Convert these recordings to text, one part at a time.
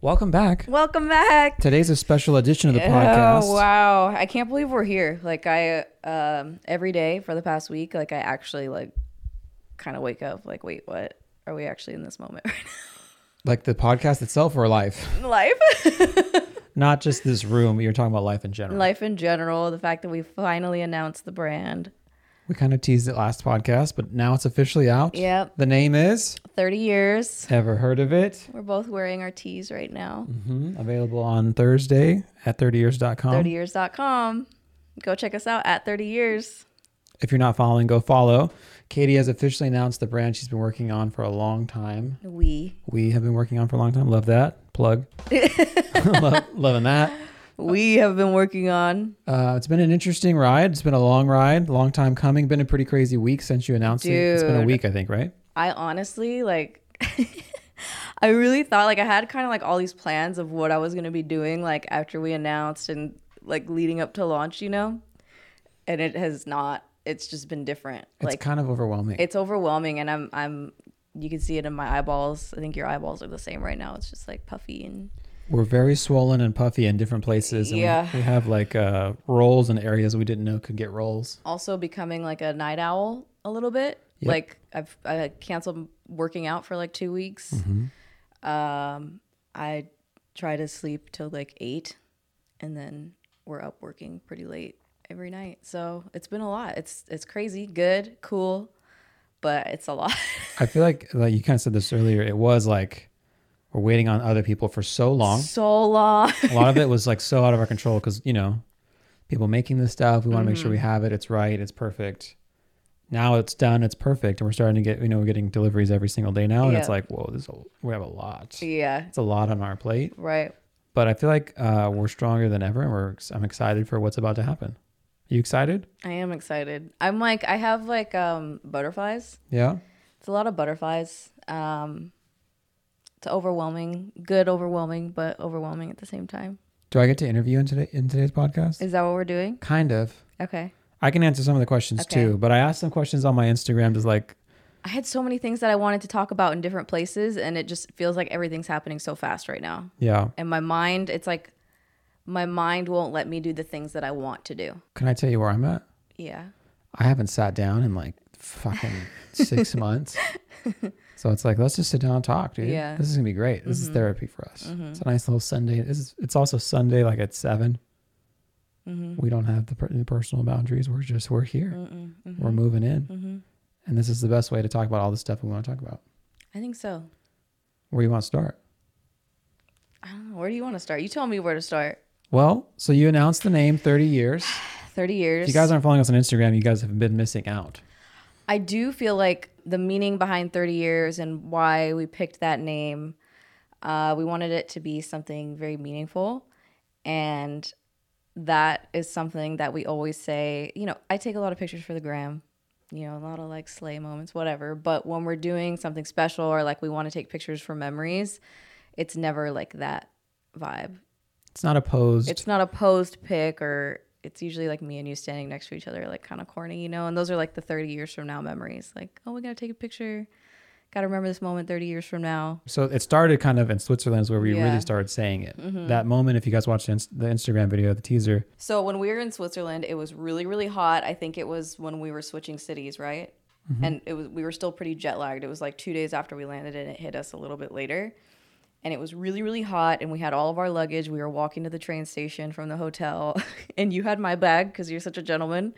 Welcome back. Welcome back. Today's a special edition of the podcast. Oh wow! I can't believe we're here. Like I, um, every day for the past week, like I actually like, kind of wake up like, wait, what? Are we actually in this moment right now? Like the podcast itself or life? Life, Not just this room, you're talking about life in general. life in general. The fact that we finally announced the brand. We kind of teased it last podcast, but now it's officially out. Yep. The name is Thirty years. Ever Heard of It? We're both wearing our tees right now. hmm Available on Thursday at 30years.com. 30years.com. Go check us out at 30 years. If you're not following, go follow. Katie has officially announced the brand she's been working on for a long time. We. We have been working on for a long time. Love that. Plug. Love, loving that. We have been working on. Uh, it's been an interesting ride. It's been a long ride, long time coming. Been a pretty crazy week since you announced it. It's been a week, I think, right? I honestly like I really thought like I had kind of like all these plans of what I was going to be doing like after we announced and like leading up to launch, you know? And it has not. It's just been different. It's like kind of overwhelming. it's overwhelming and I'm I'm you can see it in my eyeballs. I think your eyeballs are the same right now. It's just like puffy and We're very swollen and puffy in different places. And we- Yeah. we, have like uh, rolls in areas we didn't know could get rolls. also becoming like a night owl a little bit. Yep. Like I've I canceled working out for like 2 weeks. Mm-hmm. Um I try to sleep till like 8 and then we're up working pretty late every night. So, it's been a lot. It's it's crazy, good, cool, but it's a lot. I feel like, like you kind of said this earlier. It was like we're waiting on other people for so long. so long. a lot of it was like so out of our control because you know people making this stuff we want to make sure we have it it's right it's perfect now it's done it's perfect and we're starting to get you know we're getting deliveries every single day now and it's like whoa this is a, we have a lot yeah, it's a lot on our plate right. but i feel like uh, we're stronger than ever and we're i'm excited for what's about to happen Are you excited I am excited. I'm like I have like um butterflies. yeah It's a lot of butterflies. Um, it's overwhelming, good, overwhelming, but overwhelming at the same time. do i get to interview in today in today's podcast Is that what we're doing? kind of Okay. i can answer some of the questions Okay. too but i asked some questions on my instagram just like I had so many things that I wanted to talk about in different places, and it just feels like everything's happening so fast right now. yeah And my mind, it's like my mind won't let me do the things that I want to do. can i tell you where i'm at Yeah. I haven't sat down in like fucking six months. So it's like, let's just sit down and talk, dude. Yeah. This is gonna be great. This is mm-hmm. therapy for us. Mm-hmm. It's a nice little Sunday. This is it's also Sunday like at 7 mm-hmm. We don't have the personal boundaries. We're just we're here. We're moving in. And this is the best way to talk about all the stuff we want to talk about. I think so. Where do you want to start? I don't know. Where do you want to start? You tell me where to start. Well, so you announced the name 30 years. 30 years. If you guys aren't following us on Instagram, you guys have been missing out. I do feel like the meaning behind 30 years and why we picked that name, uh, we wanted it to be something very meaningful. And that is something that we always say. You know, I take a lot of pictures for the gram, you know, a lot of like sleigh moments, whatever. But when we're doing something special or like we want to take pictures for memories, it's never like that vibe. It's not opposed. It's not a posed pic or it's usually like me and you standing next to each other, like kind of corny, you know? And those are like the 30 years from now memories. Like, oh, we got to take a picture. Got to remember this moment 30 years from now. So it started kind of in Switzerland is where we Yeah. really started saying it. Mm-hmm. That moment, if you guys watched the the Instagram video, the teaser, So when we were in Switzerland, it was really, really hot. I think it was when we were switching cities, right? Mm-hmm. And it was we were still pretty jet lagged. It was like two days after we landed and it hit us a little bit later. And it was really, really hot. And we had all of our luggage. We were walking to the train station from the hotel. and you had my bag because you're such a gentleman.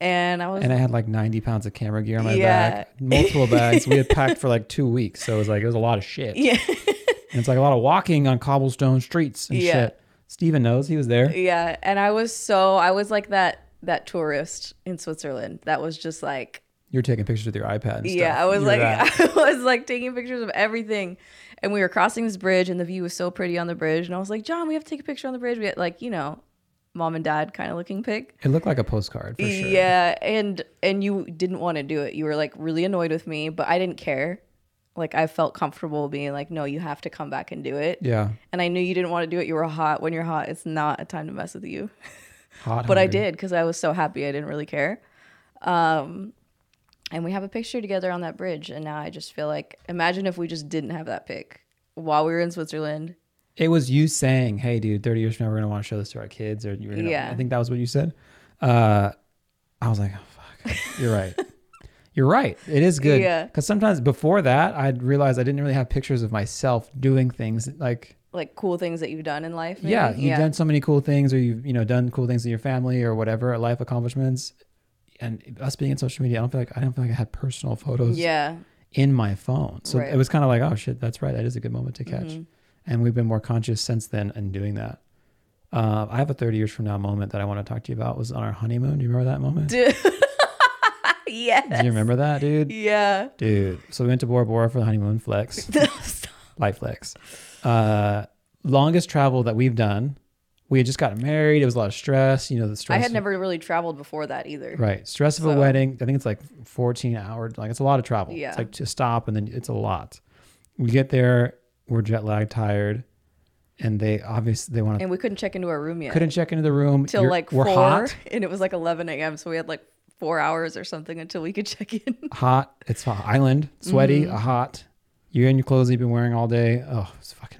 And I was and I had like 90 pounds of camera gear on my Yeah. back, multiple bags. We had packed for like two weeks. So it was like, it was a lot of shit. Yeah. And it's like a lot of walking on cobblestone streets and Yeah. shit. Steven knows he was there. Yeah, and I was so I was like that that tourist in Switzerland that was just like you're taking pictures with your iPad and stuff. yeah, I was You were like that. I was like taking pictures of everything. And we were crossing this bridge and the view was so pretty on the bridge and I was like, "John, we have to take a picture on the bridge." We had like, you know, mom and dad kind of looking pic. It looked like a postcard for sure. Yeah, and and you didn't want to do it. You were like really annoyed with me, but I didn't care. Like I felt comfortable being like, "No, you have to come back and do it." Yeah. And I knew you didn't want to do it. You were hot. When you're hot, it's not a time to mess with you. Hot. but I did because I was so happy I didn't really care. Um, and we have a picture together on that bridge, and now I just feel like imagine if we just didn't have that pic while we were in Switzerland. It was you saying, "Hey, dude, thirty years from now, we're gonna want to show this to our kids," or you gonna, Yeah. I think that was what you said. Uh, I was like, oh, "Fuck, you're right." You're right. It is good. Yeah. Because sometimes before that, I'd realized I didn't really have pictures of myself doing things like Like cool things that you've done in life. maybe? yeah, you've done so many cool things, or you've you know done cool things in your family or whatever, life accomplishments. And us being in social media, I don't feel like I don't feel like I had personal photos Yeah. in my phone. So Right. it was kind of like, oh shit, that's right. That is a good moment to catch. Mhm. And we've been more conscious since then in doing that. Uh, I have a 30 years from now moment that I want to talk to you about was on our honeymoon. Do you remember that moment? Dude. yes. Do you remember that, dude? Yeah. Dude. So we went to Bora Bora for the honeymoon flex, life flex. Uh, longest travel that we've done. We had just gotten married. It was a lot of stress. You know, the stress. I had never really traveled before that either. Right. Stress of a wedding. I think it's like 14 hours. Like it's a lot of travel. Yeah. It's like to stop and then it's a lot. We get there, we're jet lagged, tired, and they obviously they want to And we couldn't check into our room yet. couldn't check into the room till like we're four, hot, and it was like 11 a.m. So we had like four hours or something until we could check in. hot. It's a island, sweaty, Mm-hmm. a hot. You're in your clothes you've been wearing all day. Oh, it's fucking.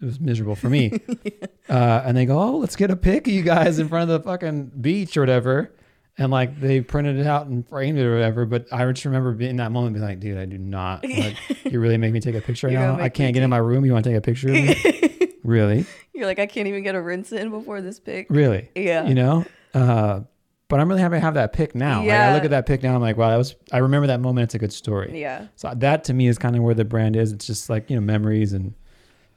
It was miserable for me. uh, and they go, "Oh, let's get a pic of you guys in front of the fucking beach or whatever." And like they printed it out and framed it or whatever. But I just remember being in that moment, being like, "Dude, I do not. Like, you really make me take a picture You're now. I can't get in my room. You want to take a picture of me? really, You're like, I can't even get a rinse in before this pic. really? Yeah. You know." Uh, but I'm really happy to have that pic now. Like, I look at that pic now. I'm like, wow, that was. I remember that moment. It's a good story. Yeah. So that to me is kind of where the brand is. It's just like you know memories and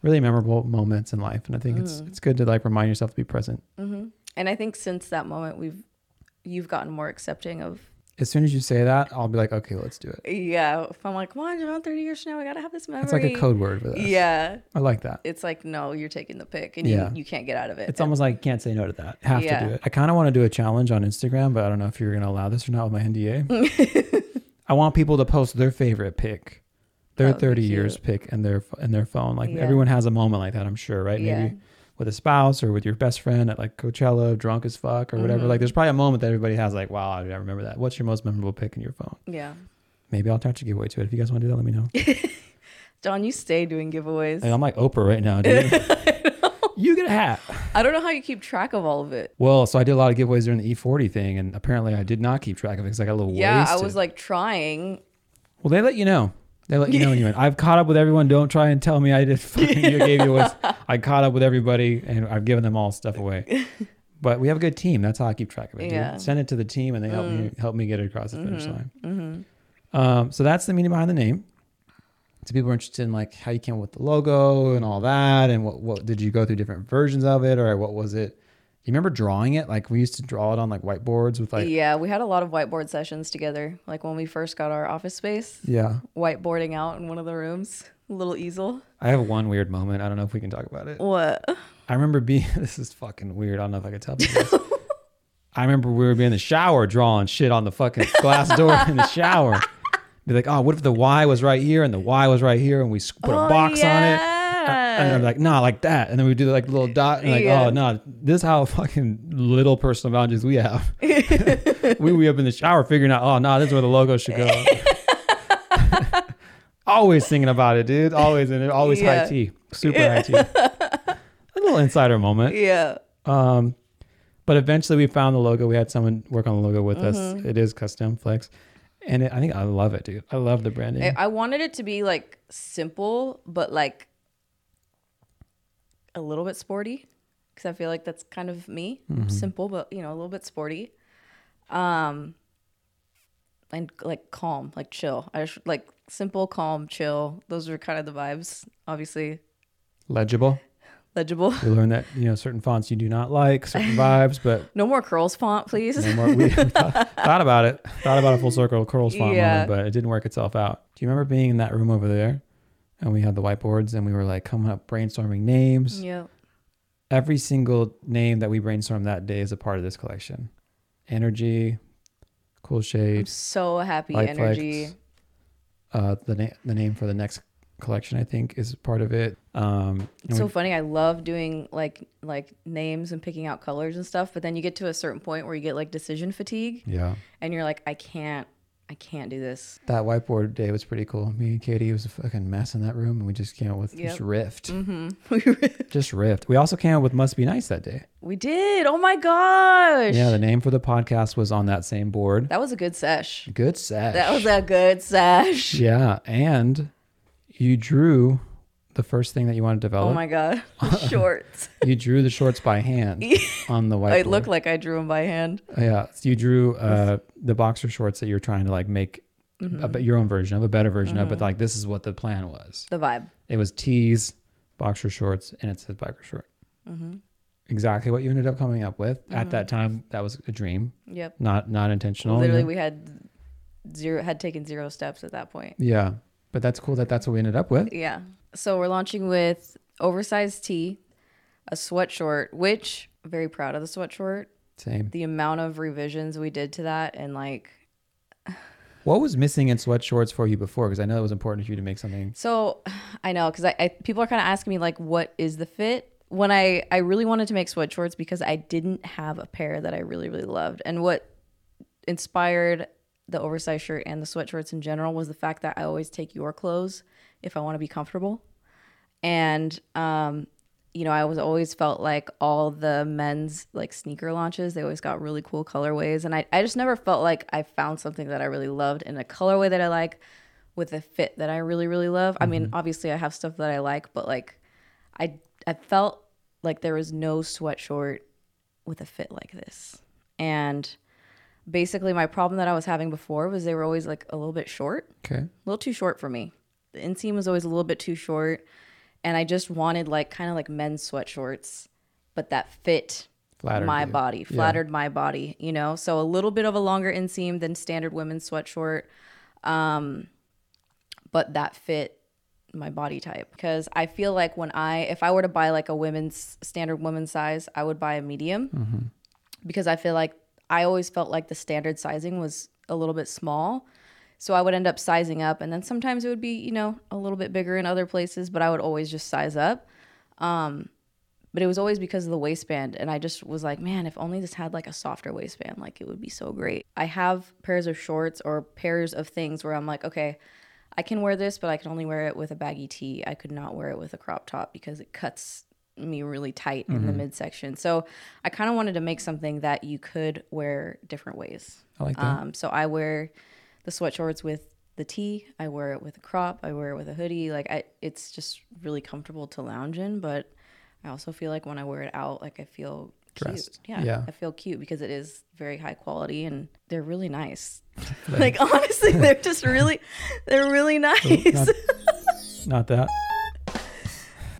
really memorable moments in life, and I think it's Mm. it's good to like remind yourself to be present. hmm And I think since that moment, we've you've gotten more accepting of As soon as you say that, I'll be like, okay, let's do it. yeah. If I'm like, come on, John, 30 years from now, we gotta have this memory. It's like a code word for this. Yeah. I like that. It's like, no, you're taking the pick, and Yeah. you, you can't get out of it. It's almost like you can't say no to that. Have to do it. I kind of want to do a challenge on Instagram, but I don't know if you're going to allow this or not with my NDA. I want people to post their favorite pic, their That 30 years pick and their in their phone. Like Yeah. everyone has a moment like that, I'm sure, right? Yeah. Maybe with a spouse or with your best friend at like Coachella, drunk as fuck or whatever. Mhm. Like there's probably a moment that everybody has like, wow, I remember that. What's your most memorable pick in your phone? yeah. Maybe I'll attach a giveaway to it. If you guys want to do that, let me know. John, you stay doing giveaways. Like, I'm like Oprah right now, dude. you get a hat. I don't know how you keep track of all of it. Well, so I did a lot of giveaways during the E40 thing, and apparently I did not keep track of it because I got a little Yeah, wasted. I was like trying. well, they let you know. They let you know when you win. I've caught up with everyone. Don't try and tell me I did. Fucking, you gave you away. I caught up with everybody, and I've given them all stuff away. But we have a good team. That's how I keep track of it. dude. Yeah. Send it to the team, and they help me help me get it across the finish line. hmm Um, so that's the meaning behind the name. So people are interested in like how you came up with the logo and all that, and what what did you go through different versions of it, or what was it? You remember drawing it? Like we used to draw it on like whiteboards with like yeah, we had a lot of whiteboard sessions together. Like when we first got our office space, yeah. whiteboarding out in one of the rooms, a little easel. I have one weird moment. I don't know if we can talk about it. What? I remember being this is fucking weird. I don't know if I could tell people this. I remember we were being in the shower drawing shit on the fucking glass door in the shower. Be like, oh, what if the Y was right here and the Y was right here and we put a Oh, box on it? And I'm like, nah, like that. And then we do like little dot and like, Yeah. oh no, this is how fucking little personal boundaries we have. we we up in the shower figuring out, oh no, this is where the logo should go. always thinking about it, dude. Always and always high Yeah. tea. Super high tea. a little insider moment. yeah. Um but eventually we found the logo. We had someone work on the logo with Mm-hmm. us. It is custom flex. And it, I think I love it, dude. I love the branding. I, I wanted it to be like simple, but like a little bit sporty, because I feel like that's kind of me. Mm-hmm. Simple, but you know, a little bit sporty. Um, and like calm, like chill. I just like simple, calm, chill. Those are kind of the vibes. Obviously, Legible. legible. We learned that, you know, certain fonts you do not like, certain vibes, but No more curls font, please. No more, we, thought, thought about it. Thought about a full circle curls font Yeah. moment, but it didn't work itself out. Do you remember being in that room over there? And we had the whiteboards and we were like coming up brainstorming names. yeah. Every single name that we brainstormed that day is a part of this collection. Energy, cool shade. I'm so happy. Light Energy. Flex. uh, the name the name for the next collection I think is part of it. Um, It's so we- funny. I love doing like like names and picking out colors and stuff, but then you get to a certain point where you get like decision fatigue yeah, and you're like, I can't I can't do this. That whiteboard day was pretty cool. Me and Katie was a fucking mess in that room, and we just came up with Yep. just riffed, Mm-hmm. just riffed. We also came up with "Must Be Nice" that day. we did. Oh my gosh. Yeah, the name for the podcast was on that same board. that was a good sesh. Good sesh. That was a good sesh. yeah, and you drew the first thing that you wanted to develop. Oh my god. Shorts. You drew the shorts by hand on the whiteboard. It looked like I drew them by hand. Yeah, so you drew uh, the boxer shorts that you're trying to like make Mm-hmm. a, your own version of, a better version of, but like this is what the plan was. The vibe. It was tees, boxer shorts, and it said biker short. Mm-hmm. Exactly what you ended up coming up with at that time. That was a dream, Yep. not not intentional. Literally, yeah. we had zero had taken zero steps at that point. yeah, but that's cool that that's what we ended up with. Yeah. So we're launching with oversized tee, a sweatshort, which I'm very proud of the sweatshort. Same. The amount of revisions we did to that and like What was missing in sweat shorts for you before? Because I know it was important for you to make something. So I know because I, I people are kind of asking me like, what is the fit? When I I really wanted to make sweat shorts because I didn't have a pair that I really really loved, and what inspired the oversized shirt and the sweat shorts in general was the fact that I always take your clothes if I want to be comfortable, and um, you know I was always felt like all the men's like sneaker launches they always got really cool colorways, and I I just never felt like I found something that I really loved in a colorway that I like with a fit that I really really love. I mean, obviously I have stuff that I like, but like I I felt like there was no sweatshort with a fit like this. And basically my problem that I was having before was they were always like a little bit short, Okay. a little too short for me. The inseam was always a little bit too short, and I just wanted like kind of like men's sweatshorts, but that fit Flattered my you. body, Yeah. flattered my body, you know. So a little bit of a longer inseam than standard women's sweatshort, um, but that fit my body type because I feel like when I if I were to buy like a women's standard women's size, I would buy a medium Mm-hmm. because I feel like I always felt like the standard sizing was a little bit small. So I would end up sizing up and then sometimes it would be, you know, a little bit bigger in other places, but I would always just size up. Um but it was always because of the waistband and I just was like, man, if only this had like a softer waistband, like it would be so great. I have pairs of shorts or pairs of things where I'm like, okay, I can wear this, but I can only wear it with a baggy tee. I could not wear it with a crop top because it cuts me really tight in the midsection. So I kind of wanted to make something that you could wear different ways. I like that. Um, so I wear the sweatshorts with the tee. I wear it with a crop. I wear it with a hoodie. Like I, it's just really comfortable to lounge in. But I also feel like when I wear it out, like I feel Dressed. cute. Yeah, Yeah. I feel cute because it is very high quality and they're really nice. like honestly, they're just really, they're really nice. not, not that.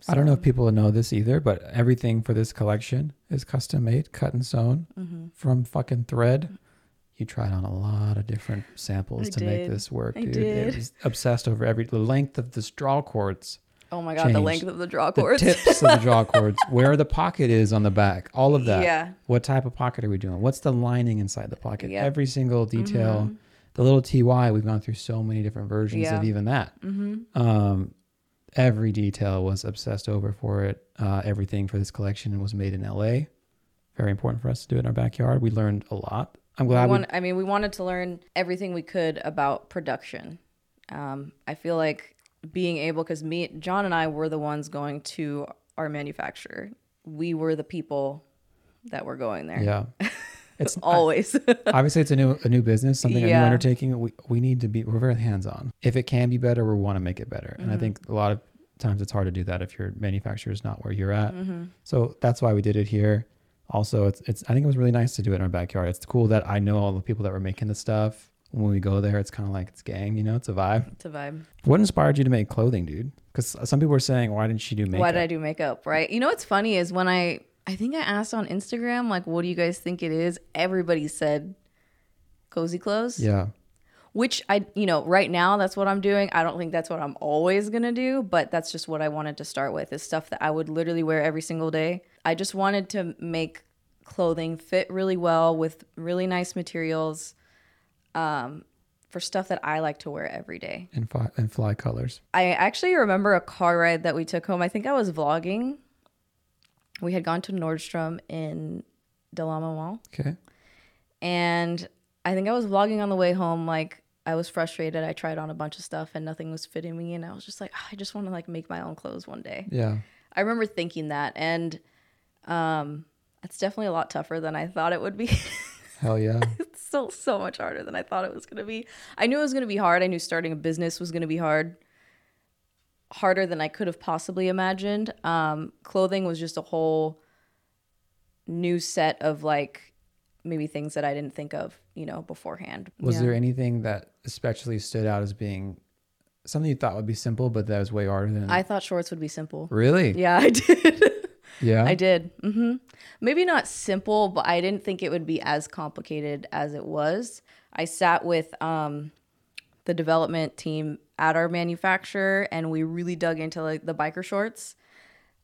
I don't know if people know this either, but everything for this collection is custom made, cut and sewn Mm-hmm. from fucking thread. You tried on a lot of different samples I to make this work, I dude. did. It was obsessed over every the length of the draw cords, Oh my god, the length of the draw cords. the tips of the draw cords, where the pocket is on the back, all of that. Yeah. What type of pocket are we doing? What's the lining inside the pocket? Yep. Mm-hmm. Every single detail. The little TY, we've gone through so many different versions Yeah. of even that. Mm-hmm. Um, every detail was obsessed over for it. Uh, everything for this collection was made in LA. Very important for us to do it in our backyard. We learned a lot. I'm glad we, want, I mean, we wanted to learn everything we could about production. Um, I feel like being able, because me, John, and I were the ones going to our manufacturer. We were the people that were going there. yeah. It's Always. obviously it's a new a new business, something a new undertaking. We we need to be we're very hands on. If it can be better, we want to make it better. And I Mm-hmm. think a lot of times it's hard to do that if your manufacturer is not where you're at. Mm-hmm. So that's why we did it here. Also, it's it's I think it was really nice to do it in our backyard. It's cool that I know all the people that were making the stuff. When we go there, it's kind of like it's gang, you know, it's a vibe. it's a vibe. What inspired you to make clothing, dude? Because some people were saying, why didn't she do makeup? Why did I do makeup? Right. You know what's funny is when I I think I asked on Instagram like, what do you guys think it is? Everybody said cozy clothes. Yeah, Which I you know right now that's what I'm doing. I don't think that's what I'm always gonna do, but that's just what I wanted to start with. Is stuff that I would literally wear every single day. I just wanted to make clothing fit really well with really nice materials. Um, for stuff that I like to wear every day. and fly, and fly colors. I actually remember a car ride that we took home. I think I was vlogging. We had gone to Nordstrom in Del Amo Mall, Okay, and I think I was vlogging on the way home. Like I was frustrated. I tried on a bunch of stuff and nothing was fitting me, and I was just like, "Ah, I just want to like make my own clothes one day. Yeah. I remember thinking that, and um, it's definitely a lot tougher than I thought it would be. Hell yeah. it's so so much harder than I thought it was gonna be. I knew it was gonna be hard. I knew starting a business was gonna be hard, harder than I could have possibly imagined. Um, clothing was just a whole new set of like maybe things that I didn't think of, you know, beforehand. Was Yeah. there anything that especially stood out as being something you thought would be simple, but that was way harder than? I thought shorts would be simple. really? Yeah, I did. Yeah. I did. hmm Maybe not simple, but I didn't think it would be as complicated as it was. I sat with um, the development team at our manufacturer, and we really dug into like the biker shorts.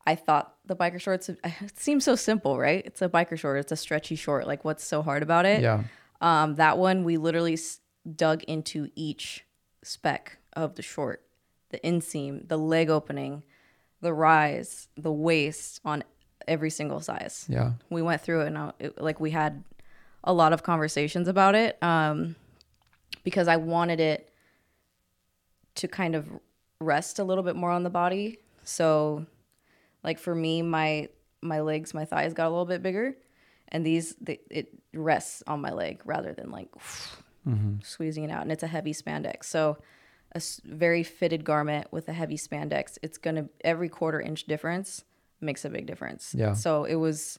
I thought the biker shorts it seems so simple, right? It's a biker short. It's a stretchy short. Like, what's so hard about it? Yeah. Um, that one we literally s- dug into each spec of the short, the inseam, the leg opening, the rise, the waist on every single size. Yeah. We went through it and I, it, like we had a lot of conversations about it um, because I wanted it to kind of rest a little bit more on the body. So, like for me, my my legs, my thighs got a little bit bigger, and these they, it rests on my leg rather than like squeezing it out. And it's a heavy spandex, so a very fitted garment with a heavy spandex. It's gonna every quarter inch difference makes a big difference. Yeah. So it was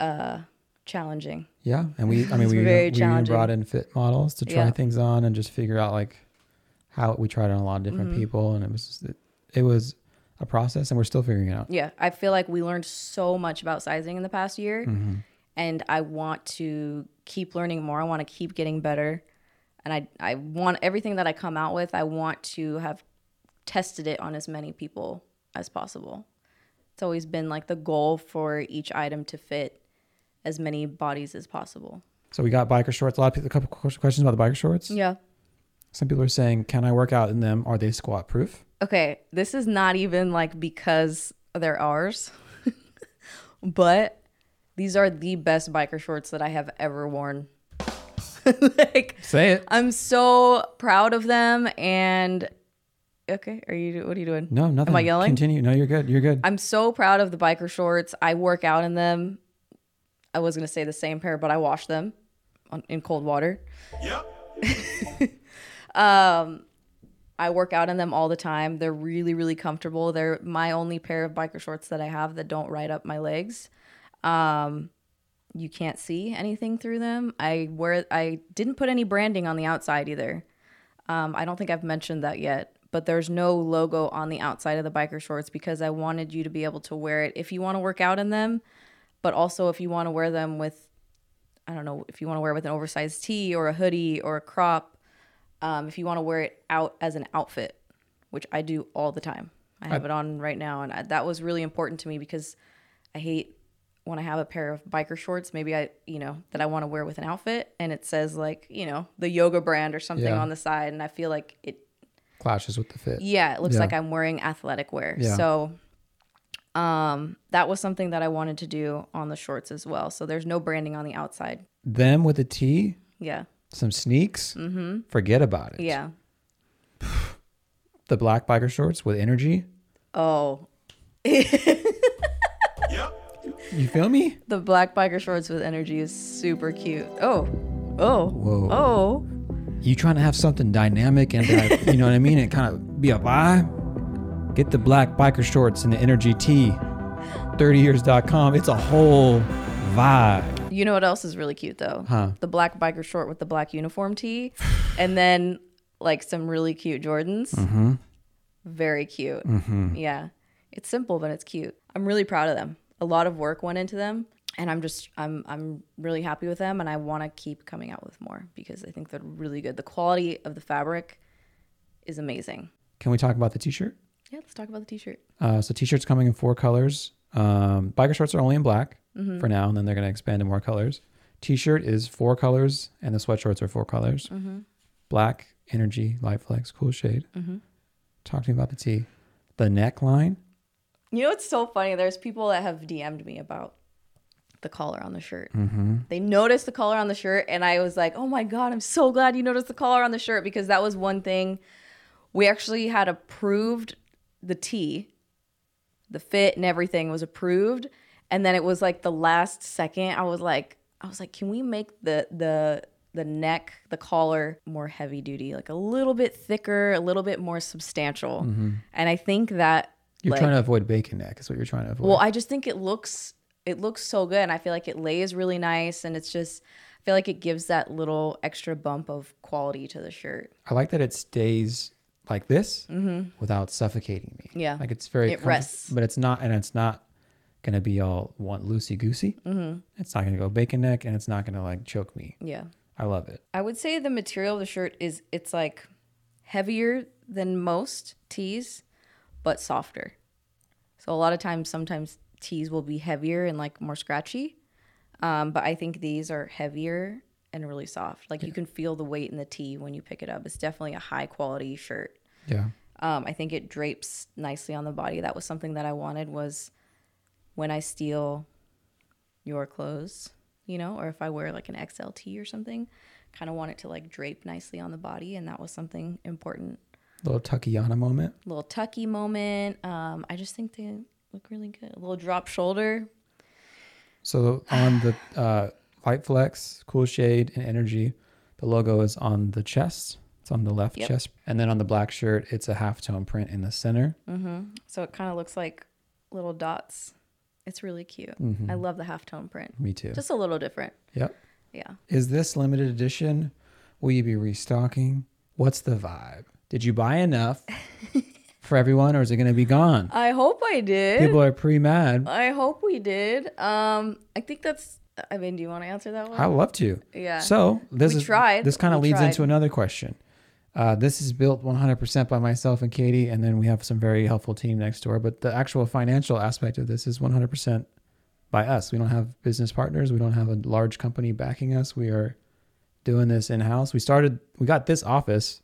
uh challenging. Yeah. And we, I mean, we, very we brought in fit models to try Yeah. things on and just figure out like how we tried on a lot of different Mm-hmm. people. And it was, it, it was a process and we're still figuring it out. Yeah, I feel like we learned so much about sizing in the past year, Mm-hmm. and I want to keep learning more. I want to keep getting better, and I I want everything that I come out with. I want to have tested it on as many people as possible. It's always been like the goal for each item to fit as many bodies as possible. So we got biker shorts. A lot of people, a couple ques- questions about the biker shorts. Yeah. Some people are saying, can I work out in them? Are they squat proof? Okay, this is not even like because they're ours, but these are the best biker shorts that I have ever worn. like, Say it. I'm so proud of them. And okay, are you? What are you doing? No, nothing. Am I yelling? Continue. No, you're good. You're good. I'm so proud of the biker shorts. I work out in them. I was gonna say the same pair, but I wash them on, in cold water. Yep. um, I work out in them all the time. They're really, really comfortable. They're my only pair of biker shorts that I have that don't ride up my legs. Um, you can't see anything through them. I wear. I didn't put any branding on the outside either. Um, I don't think I've mentioned that yet, but there's no logo on the outside of the biker shorts because I wanted you to be able to wear it if you want to work out in them, but also if you want to wear them with, I don't know, if you want to wear it with an oversized tee or a hoodie or a crop, um, if you want to wear it out as an outfit, which I do all the time. I have it on right now, and I, that was really important to me because I hate when I have a pair of biker shorts, maybe I, you know, that I want to wear with an outfit, and it says like, you know, the yoga brand or something Yeah. on the side, and I feel like it, Clashes with the fit. yeah, it looks Yeah. like I'm wearing athletic wear. Yeah. So, um, that was something that I wanted to do on the shorts as well. So there's no branding on the outside. Them with a T, Yeah, some sneaks. Mm-hmm. Forget about it. yeah. The black biker shorts with energy. Oh, You feel me? the black biker shorts with energy is super cute. Oh, oh, Whoa. oh. You trying to have something dynamic and that, you know what I mean? And kind of be a vibe. Get the black biker shorts and the energy tee. 30years.com. It's a whole vibe. You know what else is really cute though? Huh. The black biker short with the black uniform tee, and then like some really cute Jordans. Mm-hmm. Very cute. Mm-hmm. Yeah, it's simple but it's cute. I'm really proud of them. A lot of work went into them, and I'm just I'm I'm really happy with them, and I want to keep coming out with more because I think they're really good. The quality of the fabric is amazing. Can we talk about the t-shirt? Yeah, let's talk about the t-shirt. Uh, so t-shirts coming in four colors. Um, biker shorts are only in black Mm-hmm. for now, and then they're going to expand to more colors. T-shirt is four colors, and the sweatshorts are four colors. Mm-hmm. Black, energy, light flex, cool shade. Mm-hmm. Talk to me about the tee. The neckline. You know what's so funny? There's people that have DM'd me about the collar on the shirt. Mm-hmm. They noticed the collar on the shirt, and I was like, "Oh my god, I'm so glad you noticed the collar on the shirt because that was one thing we actually had approved the tee, the fit and everything was approved, and then it was like the last second. I was like, I was like, can we make the the the neck, the collar more heavy duty, like a little bit thicker, a little bit more substantial. And I think that You're like, trying to avoid bacon neck. Is what you're trying to avoid. well, I just think it looks it looks so good, and I feel like it lays really nice, and it's just I feel like it gives that little extra bump of quality to the shirt. I like that it stays like this without suffocating me. Mm-hmm. Yeah. like it's very It rests. but it's not, and it's not gonna be all one loosey goosey. Mm-hmm. It's not gonna go bacon neck, and it's not gonna like choke me. Yeah. I love it. I would say the material of the shirt is it's like heavier than most tees, but softer. So a lot of times, sometimes tees will be heavier and like more scratchy, um, but I think these are heavier and really soft. Like you can feel the weight in the tee when you pick it up. It's definitely a high quality shirt. Yeah, Um, I think it drapes nicely on the body. That was something that I wanted was when I steal your clothes, you know, or if I wear like an XLT or something, kind of want it to like drape nicely on the body, and that was something important. little Tuckiana moment. little tucky moment. Um, I just think they look really good. A little drop shoulder. So on the uh, Light Flex, Cool Shade, and Energy, the logo is on the chest. It's on the left Yep. chest, and then on the black shirt, it's a halftone print in the center. Mm-hmm. So it kind of looks like little dots. It's really cute. Mm-hmm. I love the halftone print. Me too. Just a little different. Yep. Yeah. Is this limited edition? Will you be restocking? What's the vibe? Did you buy enough for everyone, or is it going to be gone? I hope I did. People are pretty mad. I hope we did. Um, I think that's. I mean, do you want to answer that one? I would love to. Yeah. So this We is tried. This kind of We leads tried. into another question. Uh, this is built 100% by myself and Katie, and then we have some very helpful team next door. But the actual financial aspect of this is 100% by us. We don't have business partners. We don't have a large company backing us. We are doing this in house. We started. We got this office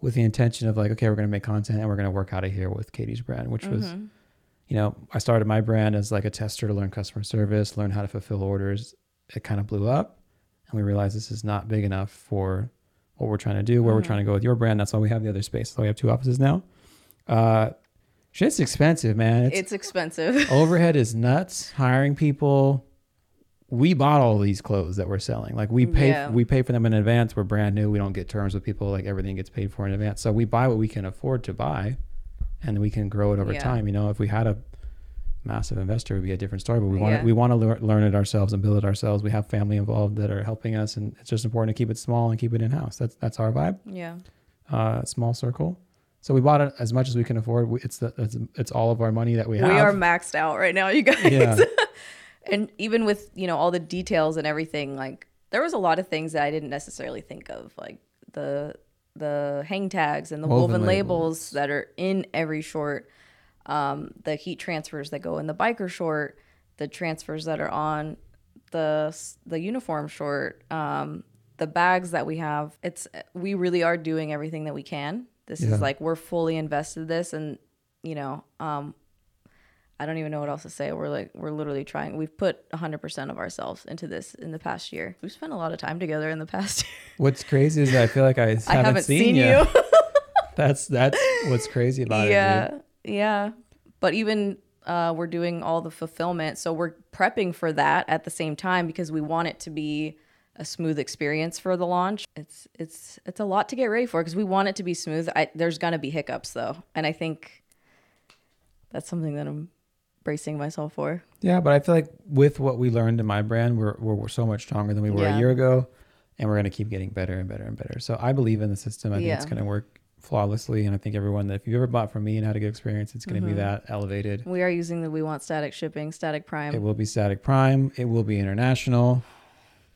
with the intention of like, okay, we're going to make content and we're going to work out of here with Katie's brand, which was Mm-hmm. you know, I started my brand as like a tester to learn customer service, learn how to fulfill orders. It kind of blew up, and we realized this is not big enough for what we're trying to do, where we're trying to go with your brand. That's why we have the other space. So we have two offices now. Uh, shit's expensive, man. It's, It's expensive. overhead is nuts. Hiring people. We bought all these clothes that we're selling. Like we pay, Yeah. we pay for them in advance. We're brand new. We don't get terms with people. Like everything gets paid for in advance. So we buy what we can afford to buy, and we can grow it over Yeah. time. You know, if we had a massive investor, would be a different story. But we want Yeah. to, we want to lear- learn it ourselves and build it ourselves. We have family involved that are helping us, and it's just important to keep it small and keep it in house. That's that's our vibe. yeah. Uh, small circle. So we bought it as much as we can afford. We- It's the it's, it's all of our money that we have. We are maxed out right now, you guys. Yeah. and even with you know all the details and everything, like there was a lot of things that I didn't necessarily think of, like the the hang tags and the Woven woven, labels. labels. that are in every short, um, the heat transfers that go in the biker short, the transfers that are on the the uniform short, um, the bags that we have. It's we really are doing everything that we can. This Yeah. is like we're fully invested in this, and you know, um, I don't even know what else to say. We're like we're literally trying. We've put 100% of ourselves into this in the past year. We've spent a lot of time together in the past year. What's crazy is I feel like I haven't, I haven't seen, seen you. you. that's that's what's crazy about it. Yeah, yeah. But even uh, we're doing all the fulfillment, so we're prepping for that at the same time because we want it to be a smooth experience for the launch. It's it's it's a lot to get ready for because we want it to be smooth. I, there's gonna be hiccups though, and I think that's something that I'm bracing myself for. Yeah, but I feel like with what we learned in my brand, we're we're, we're so much stronger than we were Yeah. a year ago, and we're gonna keep getting better and better and better. So I believe in the system. I think it's gonna work flawlessly, and I think everyone that if you ever bought from me and had a good experience, it's gonna be Mm-hmm. that elevated. We are using the We Want Static shipping, Static Prime. It will be static prime. It will be international.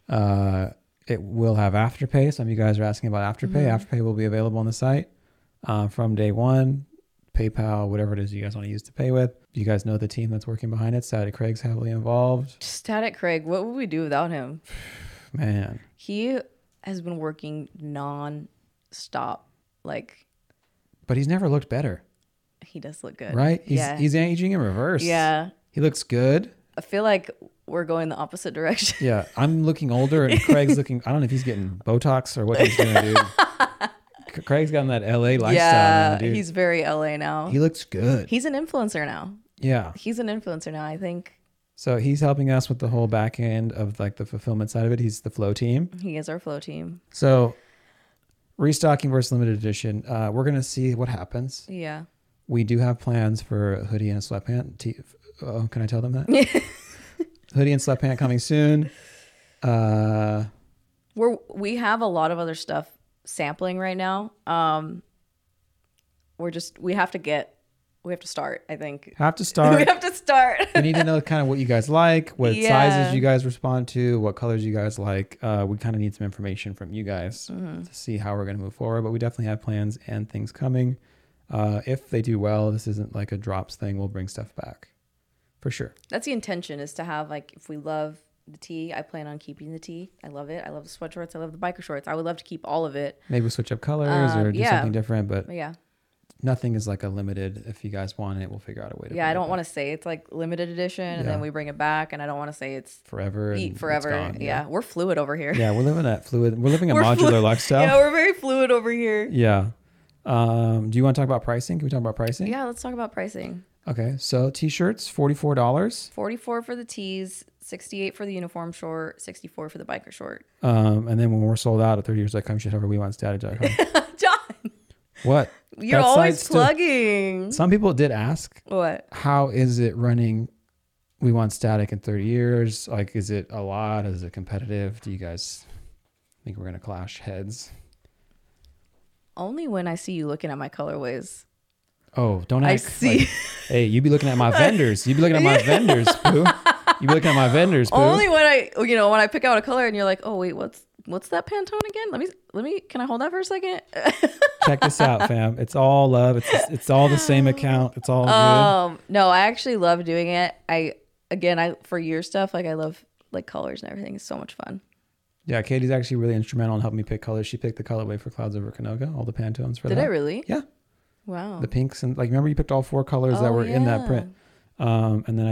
Uh, it will have afterpay. Some of you guys are asking about afterpay. Mm-hmm. Afterpay will be available on the site uh, from day one. PayPal, whatever it is you guys want to use to pay with. You guys know the team that's working behind it. Static Craig's heavily involved. Static Craig, what would we do without him? Man, He has been working non-stop. Like but he's never looked better, he does look good, right? He's yeah, he's aging in reverse. yeah. he looks good. I feel like we're going the opposite direction. Yeah, I'm looking older, and Craig's looking. I don't know if he's getting Botox or what he's gonna do. Craig's that LA lifestyle. yeah, dude. he's very LA now. he looks good. he's an influencer now. yeah. He's an influencer now. I think So he's helping us with the whole back end of like the fulfillment side of it. He's the flow team. he is our flow team. So restocking versus limited edition. Uh, we're gonna see what happens. Yeah. We do have plans for a hoodie and a sweatpant. T- oh, can I tell them that? hoodie and sweatpant coming soon. Uh, We're we have a lot of other stuff sampling right now. Um we're just we have to get we have to start, I think. have to start. we have to start. we need to know kind of what you guys like, what Yeah. sizes you guys respond to, what colors you guys like. Uh, we kind of need some information from you guys Mm-hmm. to see how we're going to move forward. But we definitely have plans and things coming. Uh, if they do well, this isn't like a drops thing. We'll bring stuff back for sure. That's the intention is to have like if we love the tee, I plan on keeping the tee. I love it. I love the sweatshorts. I love the biker shorts. I would love to keep all of it. Maybe switch up colors Um, or do yeah. something different, But yeah. Nothing is like a limited. If you guys want it, we'll figure out a way to. Yeah, I don't want to say it's like limited edition and Yeah. then we bring it back and I don't want to say it's forever. and eat it's forever. gone, yeah. we're fluid over here. yeah, we're living that fluid. We're living a We're modular lifestyle. Yeah, we're very fluid over here. Yeah. Um, do you want to talk about pricing? Can we talk about pricing? Yeah, let's talk about pricing. Okay. So t-shirts, forty-four dollars. 44 for the tees, 68 for the uniform short, 64 for the biker short. Um, and then when we're sold out at 30 years.com, you should have a we want static.com. What? you're always still- plugging. Some people did ask, What? how is it running? We want static in 30 years. Like, is it a lot? Is it competitive? Do you guys think we're going to clash heads? Only when I see you looking at my colorways. Oh, don't I see. like- hey, you'd be looking at my vendors. You be looking at my vendors. You be looking at my vendors. Only when I, you know, when I pick out a color and you're like, oh wait, what's what's that Pantone again? Let me let me. Can I hold that for a second? Check this out, fam. It's all love. It's it's all the same account. It's all good. um, no, I actually love doing it. I again, I for your stuff, like I love like colors and everything. It's so much fun. Yeah, Katie's actually really instrumental in helping me pick colors. She picked the colorway for Clouds Over Canoga, all the Pantones for that. Did that. I really? Yeah, Wow. the pinks and like remember you picked all four colors that Oh, were in that print. Um, and then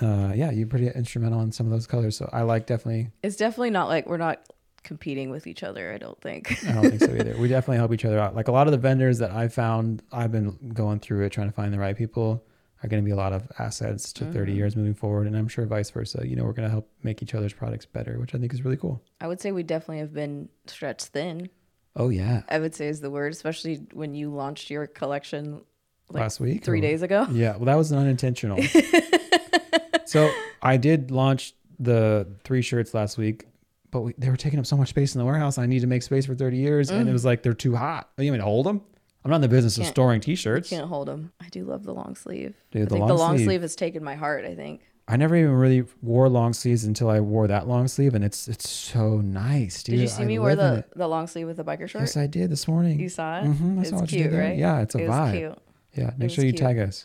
I, uh, yeah, you're pretty instrumental in some of those colors. So I like definitely. It's definitely not like we're not competing with each other. I don't think. I don't think so either. We definitely help each other out. Like a lot of the vendors that I found, I've been going through it trying to find the right people. Are going to be a lot of assets to 30 Mhm. years moving forward, and I'm sure vice versa. You know, we're going to help make each other's products better, which I think is really cool. I would say we definitely have been stretched thin. Oh yeah, I would say is the word, especially when you launched your collection like last week, three or- days ago. Yeah, well, that was unintentional. so I did launch the three shirts last week, but we, they were taking up so much space in the warehouse. I need to make space for 30 years, and it was like they're too hot. Oh, you mean to hold them? I'm not in the business of storing t-shirts. You can't hold them. I do love the long sleeve. Dude, I the think long the long sleeve- sleeve has taken my heart. I think. I never even really wore long sleeves until I wore that long sleeve, and it's it's so nice, dude. Did you see I me wear the, the long sleeve with the biker short? Yes, I did this morning. you saw it. Mhm, I it's saw you cute, right? Yeah, it's a it vibe. cute. Yeah, make sure you cute. tag us.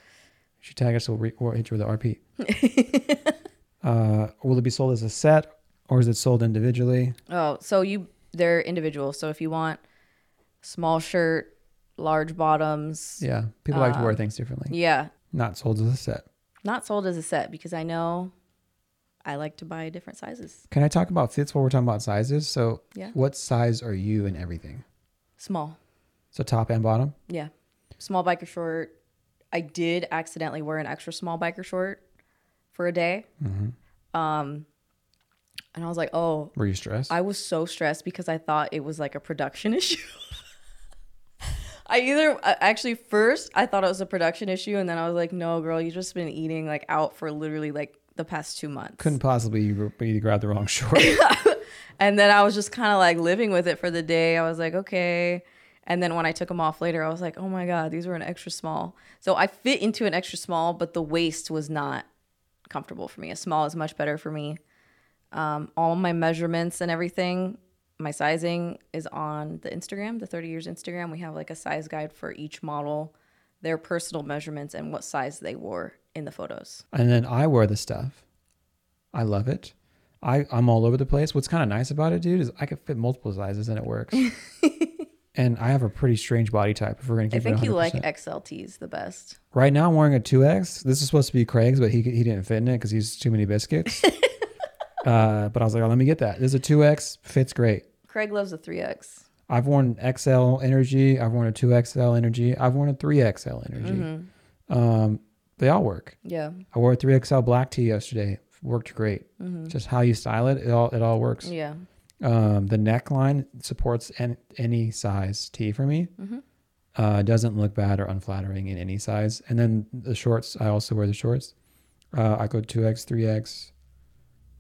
You should tag us. We'll, re- we'll hit you with the RP. uh, will it be sold as a set or is it sold individually? Oh, so you they're individual. So if you want small shirt, large bottoms, Yeah, people like to wear Um, things differently. yeah, Not sold as a set. not sold as a set because I know I like to buy different sizes. Can I talk about fits while we're talking about sizes? So, Yeah. what size are you in everything? Small. So top and bottom. Yeah. Small biker short. I did accidentally wear an extra small biker short for a day. Mm-hmm. Um and I was like, "Oh, Were you stressed? I was so stressed because I thought it was like a production issue. I either actually first I thought it was a production issue, and then I was like, "No, girl, you just been eating like out for literally like the past two months." Couldn't possibly be grab the wrong short. And then I was just kind of like living with it for the day. I was like, okay. And then when I took them off later, I was like, oh my god, these were an extra small. So I fit into an extra small, but the waist was not comfortable for me. A small is much better for me. Um, all my measurements and everything, my sizing is on the Instagram, the 30 years Instagram. We have like a size guide for each model, their personal measurements, and what size they wore in the photos. and then I wear the stuff. I love it. I, I'm all over the place. What's kind of nice about it, dude, is I can fit multiple sizes and it works. and I have a pretty strange body type. If we're gonna keep I think it you like XLTs the best. Right now, I'm wearing a 2X. This is supposed to be Craig's, but he he didn't fit in it because he's too many biscuits. uh, but I was like, oh, let me get that. This is a 2X. Fits great. Craig loves a 3X. I've worn XL Energy. I've worn a 2XL Energy. I've worn a 3XL Energy. Mm-hmm. Um, they all work. Yeah. I wore a 3XL black tee yesterday. Worked great. Just how you style it, it all it all works. Mm-hmm. Yeah. Um, the neckline supports an, any size tee for me. Mm-hmm. Uh, doesn't look bad or unflattering in any size. And then the shorts, I also wear the shorts. Uh, I go 2X, 3X.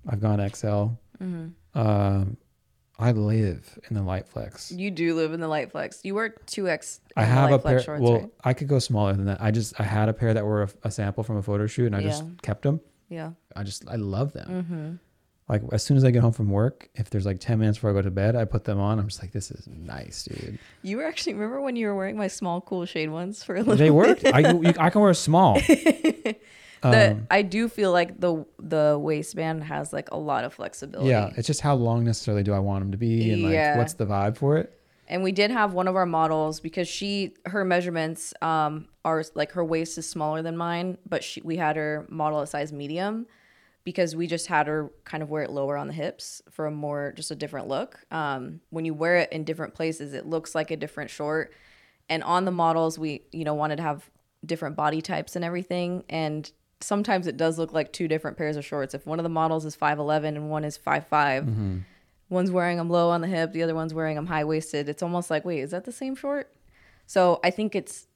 I've gone XL. Mm-hmm. Um, I live in the light flex. You do live in the light flex. You wear 2X. I in the have a pair. flex shorts, well, right? I could go smaller than that. I just I had a pair that were a, a sample from a photo shoot, and I just kept them. Yeah. I just I love them. Mm-hmm. Like as soon as I get home from work, if there's like ten minutes before I go to bed, I put them on. I'm just like, this is nice, dude. You were actually remember when you were wearing my small cool shade ones for a little They work. bit? I you, I can wear a small. the, Um, I do feel like the the waistband has like a lot of flexibility. yeah, it's just how long necessarily do I want them to be, and like Yeah. what's the vibe for it. And we did have one of our models because she her measurements um are like her waist is smaller than mine, but she we had her model a size medium because we just had her kind of wear it lower on the hips for a more just a different look. Um when you wear it in different places, it looks like a different short. And on the models we, you know, wanted to have different body types and everything and sometimes it does look like two different pairs of shorts. If one of the models is 5'11 and one is 5'5, mm-hmm. one's wearing them low on the hip, the other one's wearing them high waisted. It's almost like, wait, is that the same short? So I think it's,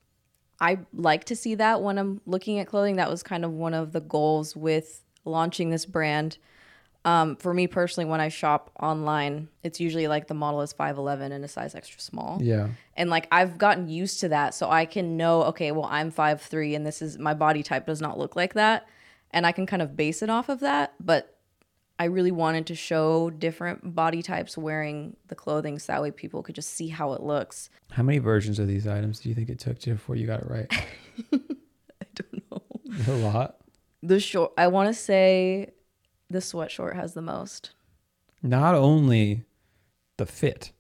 I like to see that when I'm looking at clothing. That was kind of one of the goals with launching this brand. Um, for me personally, when I shop online, it's usually like the model is 5'11 and a size extra small. Yeah, And like I've gotten used to that. So I can know, okay, well, I'm 5'3 and this is my body type does not look like that. And I can kind of base it off of that. But I really wanted to show different body types wearing the clothing so that way people could just see how it looks. how many versions of these items do you think it took to before you got it right? I don't know. a lot. The short, I want to say the sweat short has the most. Not only the fit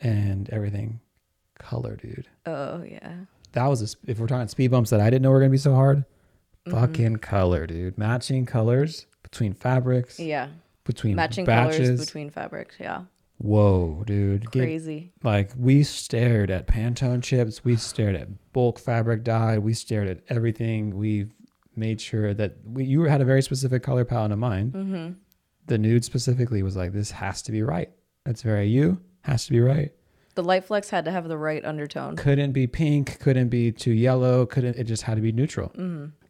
and everything, color, dude. Oh, yeah. that was a, if we're talking speed bumps that I didn't know were gonna be so hard. Mm-hmm. Fucking color, dude. Matching colors between fabrics, Yeah. between Matching batches. colors between fabrics. Yeah. Whoa, dude. Get- Crazy. like we stared at Pantone chips, we stared at bulk fabric dye, we stared at everything. We made sure that we, you had a very specific color palette in mind. Mm-hmm. The nude specifically was like this has to be right. That's very you. Has to be right. The Light Flex had to have the right undertone. Couldn't be pink. Couldn't be too yellow. Couldn't. It just had to be neutral.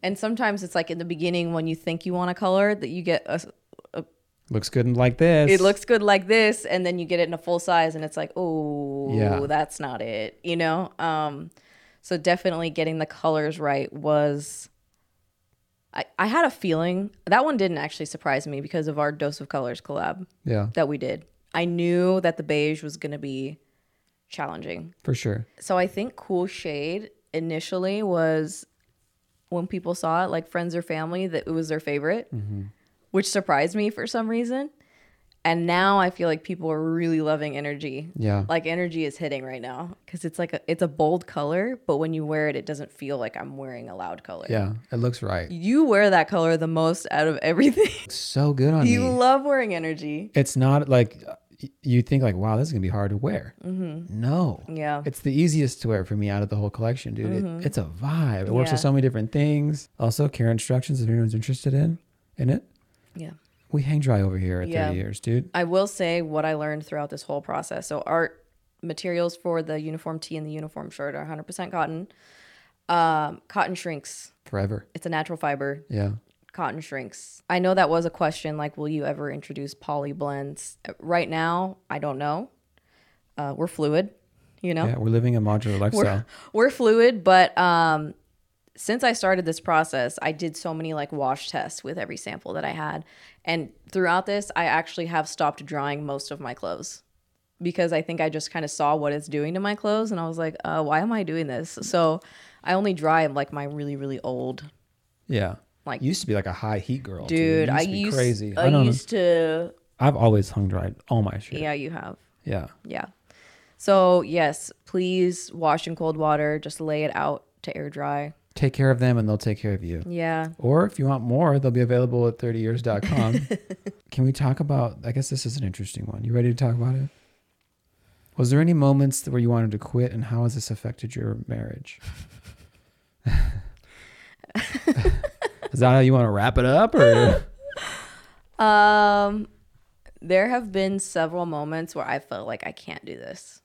And sometimes it's like in the beginning when you think you want a color that you get a, Looks good like this. it looks good like this and then you get it in a full size and it's like, "Oh, Yeah. that's not it." You know? Um so definitely getting the colors right was I, I had a feeling that one didn't actually surprise me because of our Dose of Colors collab Yeah, that we did. I knew that the beige was going to be challenging. for sure. So I think Cool Shade initially was when people saw it, like friends or family, that it was their favorite, mm-hmm. which surprised me for some reason. And now I feel like people are really loving energy. Yeah. Like energy is hitting right now because it's like a, it's a bold color, but when you wear it, it doesn't feel like I'm wearing a loud color. Yeah, it looks right. You wear that color the most out of everything. It's so good on you me. love wearing energy. It's not like uh, you think like, wow, this is gonna be hard to wear. Mm-hmm. No, Yeah. it's the easiest to wear for me out of the whole collection, dude. It, mm-hmm. it's a vibe. It works Yeah. with so many different things. Also, care instructions if anyone's interested in in it. Yeah. We hang dry over here at Yeah. 30 years, dude. I will say what I learned throughout this whole process. So art materials for the uniform tee and the uniform shirt are 100% cotton. Um, cotton shrinks. Forever. It's a natural fiber. Yeah. Cotton shrinks. I know that was a question. Like, will you ever introduce poly blends? Right now, I don't know. Uh, we're fluid, you know. Yeah. We're living a modular lifestyle. we're fluid but um since i started this process i did so many like wash tests with every sample that i had and throughout this i actually have stopped drying most of my clothes because i think i just kind of saw what it's doing to my clothes and i was like uh, why am i doing this so i only dry like my really really old yeah. Like- used to be like a high heat girl, dude You i used to be used crazy. i I used to. I've always hung dried all my shit. yeah you have Yeah. yeah So yes, please wash in cold water. Just lay it out to air dry. Take care of them and they'll take care of you. Yeah. Or if you want more, they'll be available at 30years.com. Can we talk about I guess this is an interesting one. You ready to talk about it? Was there any moments where you wanted to quit and how has this affected your marriage? is that how you want to wrap it up or Um, there have been several moments where I felt like I can't do this.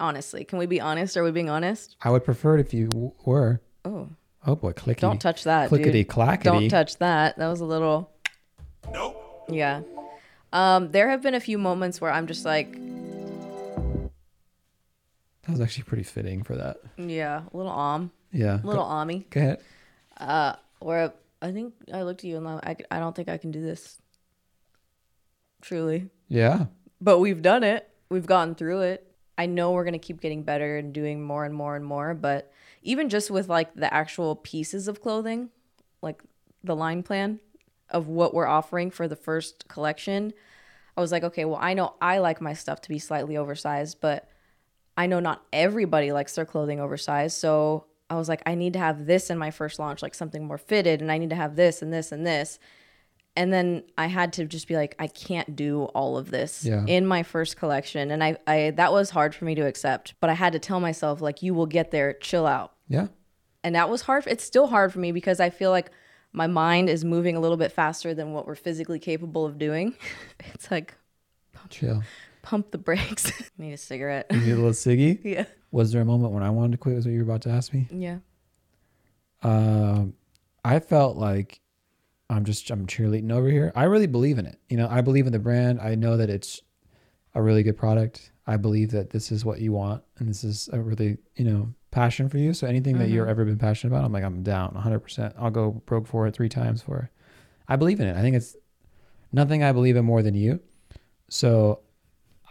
Honestly, can we be honest? Are we being honest? I would prefer it if you w- were. Oh, Oh boy, clickety. don't touch that, clickety dude. clackety. Don't touch that. That was a little. Nope. Yeah. Um, there have been a few moments where I'm just like, That was actually pretty fitting for that. yeah, a little om, Yeah. a little ommy. Go ahead. Uh, where I think I looked at you and like, I, I don't think I can do this. Truly. Yeah. But we've done it. We've gotten through it. I know we're going to keep getting better and doing more and more and more, but even just with like the actual pieces of clothing, like the line plan of what we're offering for the first collection, I was like, okay, well, I know I like my stuff to be slightly oversized, but I know not everybody likes their clothing oversized. So I was like, I need to have this in my first launch, like something more fitted, and I need to have this and this and this. And then I had to just be like, I can't do all of this Yeah. in my first collection. And I, I that was hard for me to accept. But I had to tell myself, like, you will get there, chill out. Yeah. And that was hard. It's still hard for me because I feel like my mind is moving a little bit faster than what we're physically capable of doing. it's like Chill. pump the brakes. Need a cigarette. You need a little ciggy? yeah. Was there a moment when I wanted to quit? Was what you were about to ask me? Yeah. Um, I felt like I'm just I'm cheerleading over here. I really believe in it. You know, I believe in the brand. I know that it's a really good product. I believe that this is what you want, and this is a really you know passion for you. So anything that you're mm-hmm. ever been passionate about, I'm like I'm down 100. percent I'll go broke for it three times for. it. I believe in it. I think it's nothing I believe in more than you. So,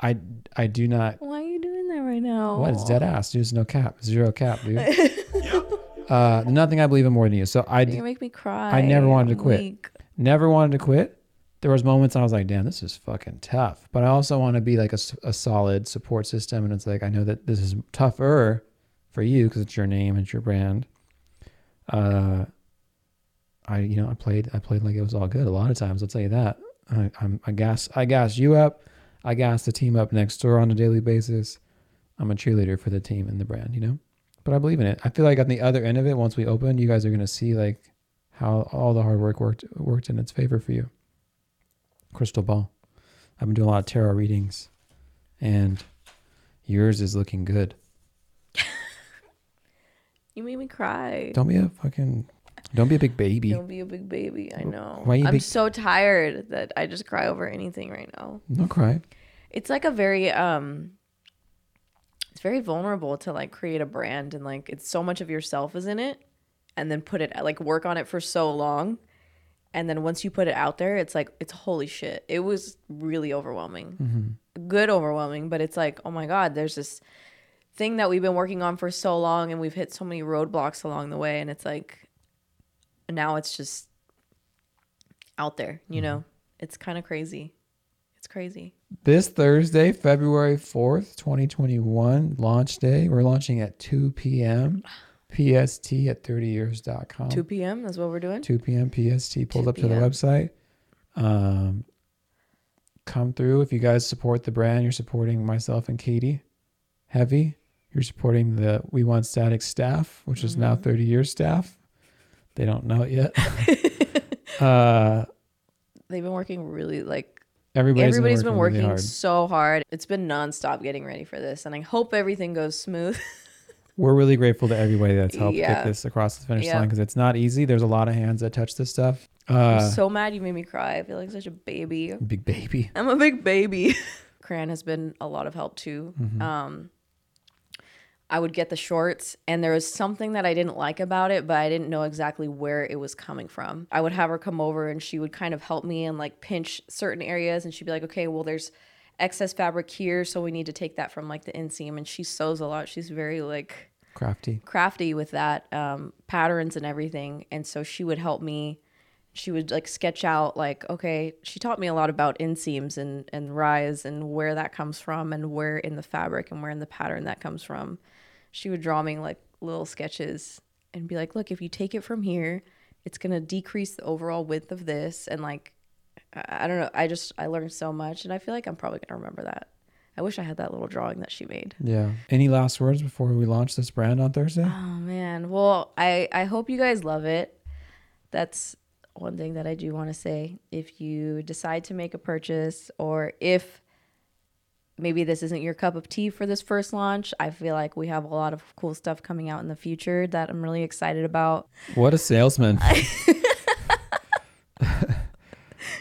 I I do not Why are you doing that right now? what? It's dead ass. There's no cap. Zero cap, dude. uh, nothing I believe in more than you. So I You're make me cry. I never wanted to quit. never wanted to quit. There was moments I was like, damn, this is fucking tough. But I also want to be like a solid support system. And it's like, I know that this is tougher for you because it's your name, it's your brand. Uh, I, you know, I played, I played like it was all good a lot of times. I'll tell you that. I, I'm, I gas, I gas you up. I gas the team up next door on a daily basis. I'm a cheerleader for the team and the brand, you know, but I believe in it. I feel like on the other end of it, once we open, you guys are going to see like how all the hard work worked worked in its favor for you. Crystal ball. I've been doing a lot of tarot readings, and yours is looking good. You made me cry. Don't be a fucking. Don't be a big baby. Don't be a big baby. I know. Why you I'm big- so tired that I just cry over anything right now. Don't cry. It's like a very um it's very vulnerable to like create a brand and like it's so much of yourself is in it and then put it like work on it for so long and then once you put it out there it's like it's holy shit. It was really overwhelming. Mm-hmm. Good overwhelming, but it's like, "Oh my god, there's this thing that we've been working on for so long and we've hit so many roadblocks along the way and it's like now it's just out there, you mm-hmm. know. It's kind of crazy. It's crazy. This Thursday, February 4th, 2021, launch day. We're launching at 2 p.m. PST at 30years.com. 2 p.m. That's what we're doing. 2 p.m. PST. Pulled up to the website. Um, come through. If you guys support the brand, you're supporting myself and Katie heavy. You're supporting the We Want Static staff, which is Mm-hmm. now 30 years staff. They don't know it yet. uh, They've been working really like everybody's, everybody's been been working, working really hard. so hard. It's been nonstop getting ready for this, and I hope everything goes smooth. We're really grateful to everybody that's helped Yeah. get this across the finish Yeah. line because it's not easy. There's a lot of hands that touch this stuff. I'm Uh, so mad you made me cry. I feel like such a baby. big baby. I'm a big baby. Cran has been a lot of help too. Mm-hmm. Um, I would get the shorts, and there was something that I didn't like about it, but I didn't know exactly where it was coming from. I would have her come over, and she would kind of help me and like pinch certain areas, and she'd be like, "Okay, well, there's excess fabric here, so we need to take that from like the inseam." And she sews a lot. She's very like Crafty. crafty with that um, patterns and everything and so she would help me she would like sketch out like okay she taught me a lot about inseams and and rise and where that comes from and where in the fabric and where in the pattern that comes from she would draw me like little sketches and be like look if you take it from here it's going to decrease the overall width of this and like I, I don't know i just i learned so much and i feel like i'm probably going to remember that i wish i had that little drawing that she made Yeah. Any last words before we launch this brand on Thursday? Oh man. Well, I I hope you guys love it. That's one thing that I do want to say. If you decide to make a purchase or if maybe this isn't your cup of tea for this first launch, I feel like we have a lot of cool stuff coming out in the future that I'm really excited about. What a salesman.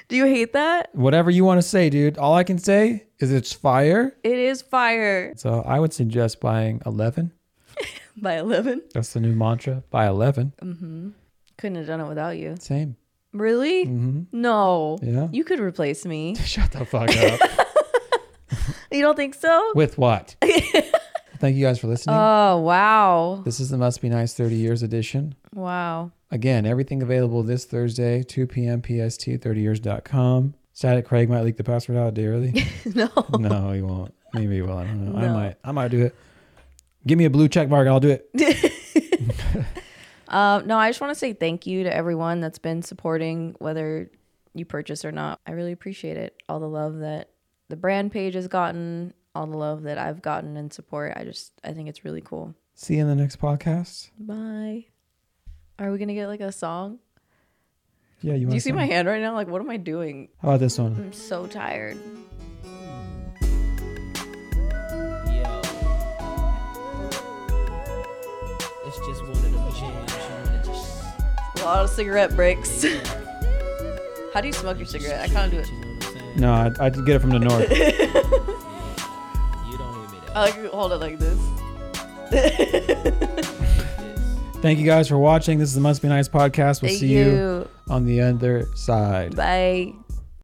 Do you hate that? Whatever you want to say, dude. All I can say is it's fire. It is fire So I would suggest buying 11. by 11. That's the new mantra. Buy 11. Mm-hmm. Couldn't have done it without you. Same. Really? hmm No. Yeah. You could replace me. Shut the fuck up. You don't think so? With what? Thank you guys for listening. Oh, wow. this is the Must Be Nice 30 Years edition. Wow. Again, everything available this Thursday, 2 p.m. PST, 30years.com. Static Craig might leak the password out a day early. no. no, he won't. Maybe he will. I don't know. I might. I might do it. Give me a blue check mark. I'll do it. Um, no, I just want to say thank you to everyone that's been supporting, whether you purchase or not. I really appreciate it. All the love that the brand page has gotten, all the love that I've gotten and support. I just, I think it's really cool. See you in the next podcast. Bye. Are we gonna get like a song? Yeah, you Do you see my hand right now? Like, what am I doing? How about this one? I'm so tired. Yo. It's just one of them jams just A lot of cigarette breaks. How do you smoke your cigarette? I can't do it. No, I, I get it from the north. You don't hear me that I like to hold it like this. this. Thank you guys for watching. This is the Must Be Nice podcast. We'll Thank see you you. on the other side. Bye.